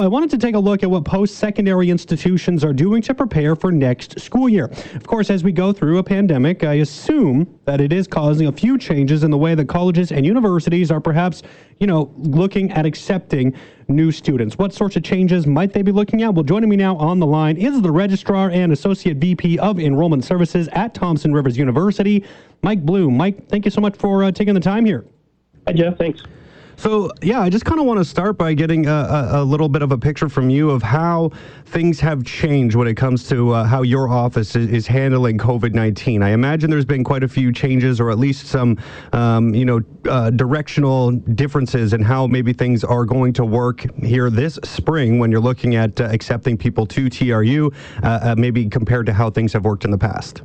I wanted to take a look at what post secondary institutions are doing to prepare for next school year. Of course, as we go through a pandemic, I assume that it is causing a few changes in the way that colleges and universities are perhaps, you know, looking at accepting new students. What sorts of changes might they be looking at? Well, joining me now on the line is the Registrar and Associate VP of Enrollment Services at Thompson Rivers University, Mike Bloom. Mike, thank you so much for uh, taking the time here. Hi, Jeff. Thanks. So, yeah, I just kind of want to start by getting a, a, a, little bit of a picture from you of how things have changed when it comes to uh, how your office is, is handling COVID 19. I imagine there's been quite a few changes, or at least some, um, you know, uh, directional differences in how maybe things are going to work here this spring when you're looking at uh, accepting people to TRU, uh, uh, maybe compared to how things have worked in the past.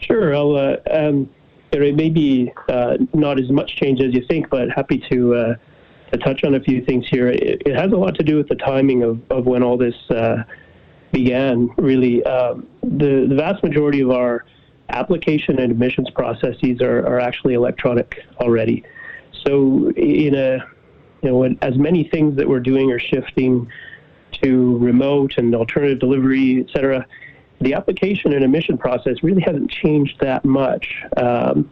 Sure. I'll. Uh, um there may be uh, not as much change as you think, but happy to uh, to touch on a few things here. It, it, has a lot to do with the timing of, of when all this uh, began. Really, um, the the vast majority of our application and admissions processes are, are actually electronic already. So in a you know as many things that we're doing are shifting to remote and alternative delivery, et cetera the application and admission process really hasn't changed that much. Um,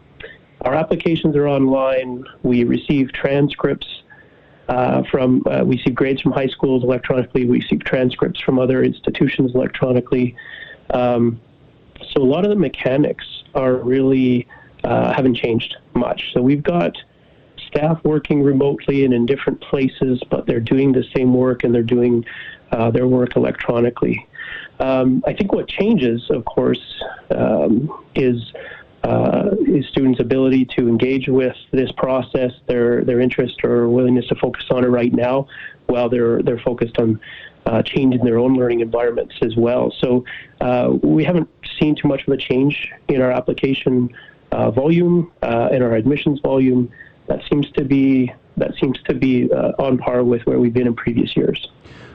our applications are online. We receive transcripts uh, from, uh, we receive grades from high schools electronically. We receive transcripts from other institutions electronically. Um, so a lot of the mechanics are really uh, haven't changed much. So we've got staff working remotely and in different places, but they're doing the same work and they're doing uh, their work electronically. Um, I think what changes, of course, um, is uh, is students' ability to engage with this process, their their interest or willingness to focus on it right now, while they're they're focused on uh, changing their own learning environments as well. So uh, we haven't seen too much of a change in our application uh, volume uh, and our admissions volume. That seems to be that seems to be uh, on par with where we've been in previous years.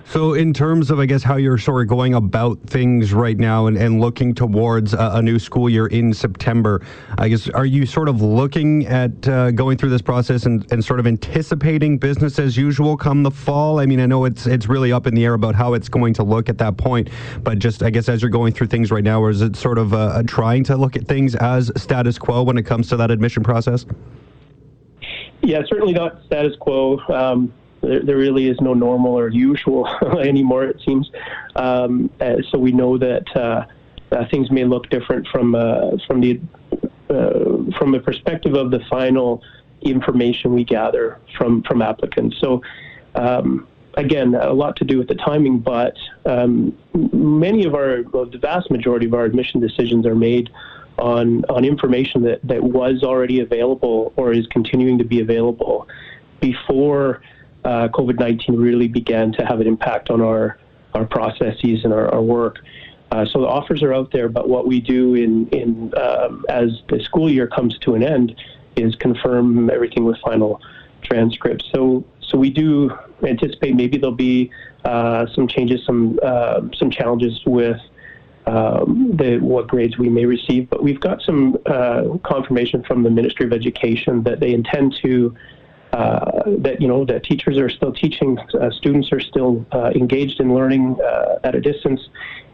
So, in terms of, I guess, how you're sort of going about things right now and, and looking towards a, a, new school year in September, I guess, are you sort of looking at uh, going through this process and, and sort of anticipating business as usual come the fall? I mean, I know it's it's really up in the air about how it's going to look at that point, but just, I guess, as you're going through things right now, or is it sort of uh, trying to look at things as status quo when it comes to that admission process? Yeah, certainly not status quo. Um, there, there really is no normal or usual anymore, it seems. Um, uh, so we know that uh, uh, things may look different from from the from the perspective of the final information we gather from from applicants. So. Um, again, a lot to do with the timing, but um, many of our, well, the vast majority of our admission decisions are made on on information that, that was already available or is continuing to be available before uh, COVID 19 really began to have an impact on our, our processes and our, our work. Uh, so the offers are out there, but what we do in, in um, as the school year comes to an end is confirm everything with final transcripts. So so we do anticipate maybe there'll be uh, some changes, some uh, some challenges with um, the what grades we may receive, but we've got some uh, confirmation from the Ministry of Education that they intend to that you know that teachers are still teaching, uh, students are still uh, engaged in learning uh, at a distance,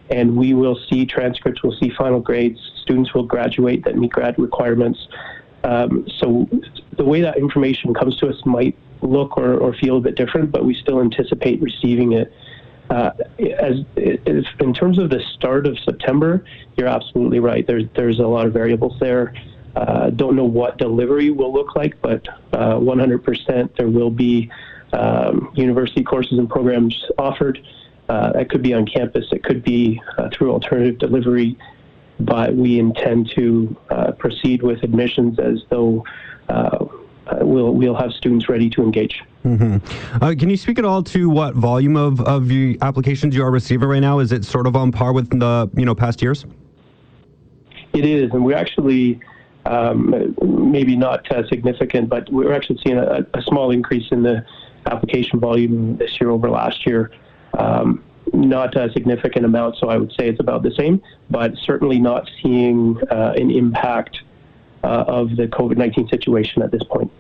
and we will see transcripts, we'll see final grades, students will graduate that meet grad requirements. Um, so the way that information comes to us might look or, or, feel a bit different, but we still anticipate receiving it. Uh, as, as in terms of the start of September, you're absolutely right. There's there's a lot of variables there. Uh, don't know what delivery will look like, but uh, 100% there will be um, university courses and programs offered. Uh, it could be on campus, it could be uh, through alternative delivery, but we intend to uh, proceed with admissions as though uh, we'll we'll have students ready to engage. Mm-hmm. Uh, can you speak at all to what volume of of the applications you are receiving right now? Is it sort of on par with the you know past years? It is, and we're actually um, maybe not uh, significant, but we're actually seeing a, a, small increase in the application volume this year over last year. Um, not a significant amount, so I would say it's about the same, but certainly not seeing uh, an impact uh, of the COVID 19 situation at this point.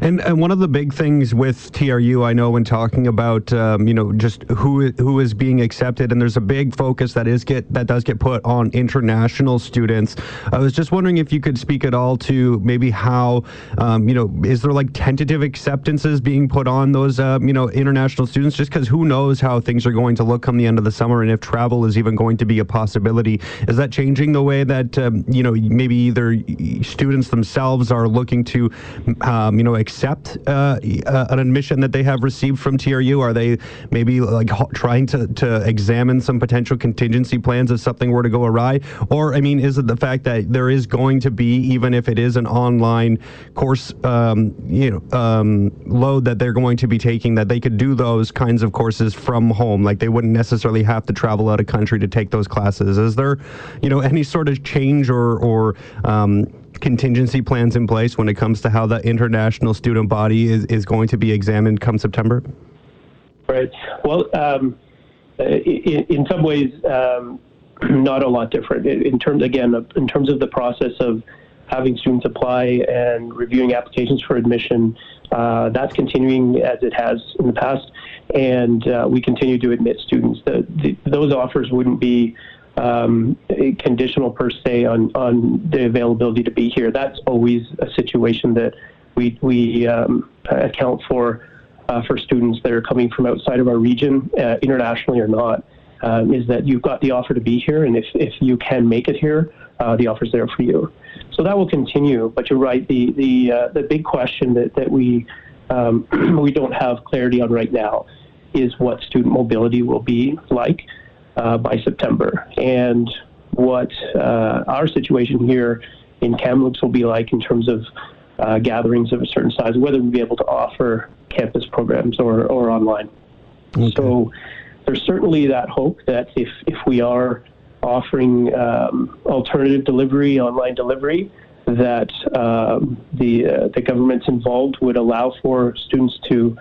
And, and one of the big things with TRU, I know, when talking about um, you know just who who is being accepted, and there's a big focus that is get that does get put on international students. I was just wondering if you could speak at all to maybe how um, you know is there like tentative acceptances being put on those uh, you know international students? Just because who knows how things are going to look come the end of the summer, and if travel is even going to be a possibility, is that changing the way that um, you know maybe either students themselves are looking to, um, you know, accept uh, uh, an admission that they have received from TRU? Are they maybe like trying to, to examine some potential contingency plans if something were to go awry? Or, I mean, is it the fact that there is going to be, even if it is an online course, um, you know, um, load that they're going to be taking, that they could do those kinds of courses from home? Like they wouldn't necessarily have to travel out of country to take those classes. Is there, you know, any sort of change or, or um, contingency plans in place when it comes to how the international student body is, is going to be examined come September? Right. Well, um, in, in, some ways, um, not a lot different. In terms, again, in terms of the process of having students apply and reviewing applications for admission, uh, that's continuing as it has in the past, and uh, we continue to admit students. The, the, those offers wouldn't be um, conditional per se on, on the availability to be here. That's always a situation that we, we um, account for uh, for students that are coming from outside of our region, uh, internationally or not, um, is that you've got the offer to be here, and if, if you can make it here, uh, the offer's there for you. So that will continue. But you're right. The the uh, the big question that that we um, we don't have clarity on right now is what student mobility will be like uh, by September, and what uh, our situation here in Kamloops will be like in terms of uh, gatherings of a certain size, whether we'll be able to offer campus programs or, or online. Okay. So there's certainly that hope that if, if we are offering um, alternative delivery, online delivery, that um, the, uh, the governments involved would allow for students to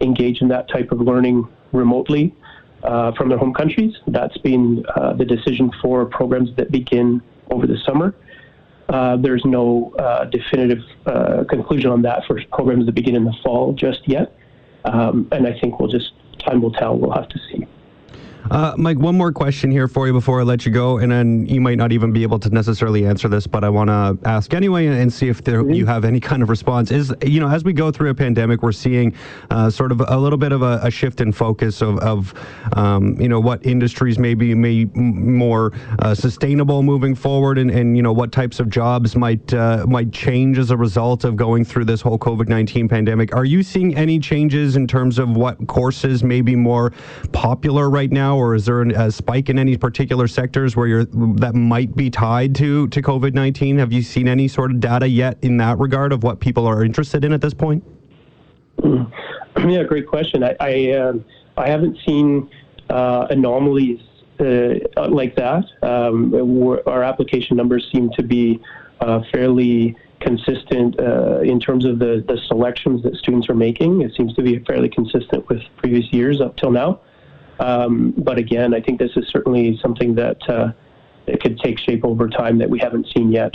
engage in that type of learning remotely uh, from their home countries. That's been uh, the decision for programs that begin over the summer. Uh, there's no uh, definitive uh, conclusion on that for programs that begin in the fall just yet. Um, and I think we'll just, time will tell. We'll have to see. Uh, Mike, one more question here for you before I let you go, and then you might not even be able to necessarily answer this, but I want to ask anyway and see if there, mm-hmm. you have any kind of response. Is you know, as we go through a pandemic, we're seeing uh, sort of a little bit of a, a shift in focus of, of um, you know what industries may be may more uh, sustainable moving forward, and, and you know what types of jobs might uh, might change as a result of going through this whole COVID nineteen pandemic. Are you seeing any changes in terms of what courses may be more popular right now? Or is there a spike in any particular sectors where you're that might be tied to to COVID nineteen? Have you seen any sort of data yet in that regard of what people are interested in at this point? Yeah, great question. I I, um, I haven't seen uh, anomalies uh, like that. Um, our application numbers seem to be uh, fairly consistent uh, in terms of the, the selections that students are making. It seems to be fairly consistent with previous years up till now. Um, but again, I think this is certainly something that uh, it could take shape over time that we haven't seen yet.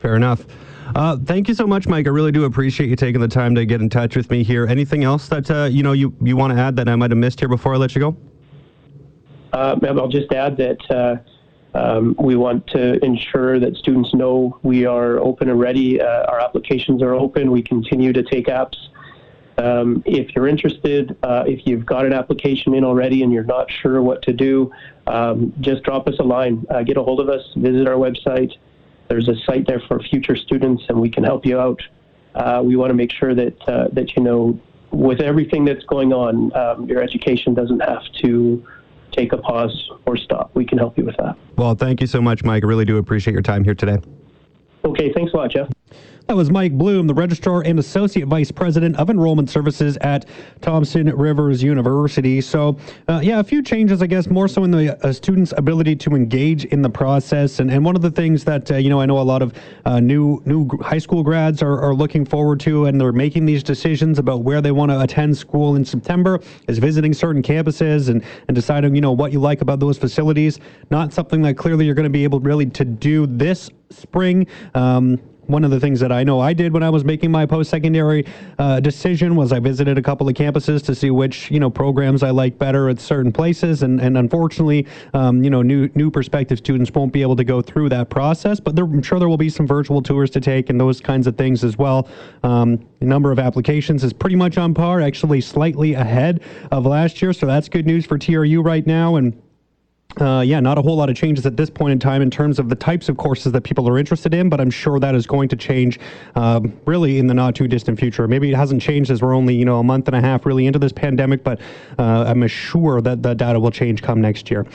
Fair enough. Uh, thank you so much, Mike. I really do appreciate you taking the time to get in touch with me here. Anything else that uh, you know you, you want to add that I might have missed here before I let you go? Uh, I'll just add that uh, um, we want to ensure that students know we are open and ready. Uh, our applications are open. We continue to take apps um, if you're interested, uh, if you've got an application in already and you're not sure what to do, um, just drop us a line. Uh, get a hold of us. Visit our website. There's a site there for future students, and we can help you out. Uh, we want to make sure that uh, that you know, with everything that's going on, um, your education doesn't have to take a pause or stop. We can help you with that. Well, thank you so much, Mike. I really do appreciate your time here today. Okay, thanks a lot, Jeff. That was Mike Bloom, the Registrar and Associate Vice President of Enrollment Services at Thompson Rivers University. So, uh, yeah, a few changes, I guess, more so in the uh, students' ability to engage in the process. And, and one of the things that, uh, you know, I know a lot of uh, new new high school grads are, are looking forward to and they're making these decisions about where they want to attend school in September is visiting certain campuses and, and deciding, you know, what you like about those facilities. Not something that clearly you're going to be able really to do this spring. Um, one of the things that I know I did when I was making my post-secondary uh, decision was I visited a couple of campuses to see which you know programs I like better at certain places, and and unfortunately, um, you know, new new prospective students won't be able to go through that process. But there, I'm sure there will be some virtual tours to take and those kinds of things as well. Um, the number of applications is pretty much on par, actually slightly ahead of last year, so that's good news for TRU right now, and. Uh, yeah, not a whole lot of changes at this point in time in terms of the types of courses that people are interested in, but I'm sure that is going to change um, really in the not too distant future. Maybe it hasn't changed as we're only, you know, a month and a half really into this pandemic, but uh, I'm sure that the data will change come next year.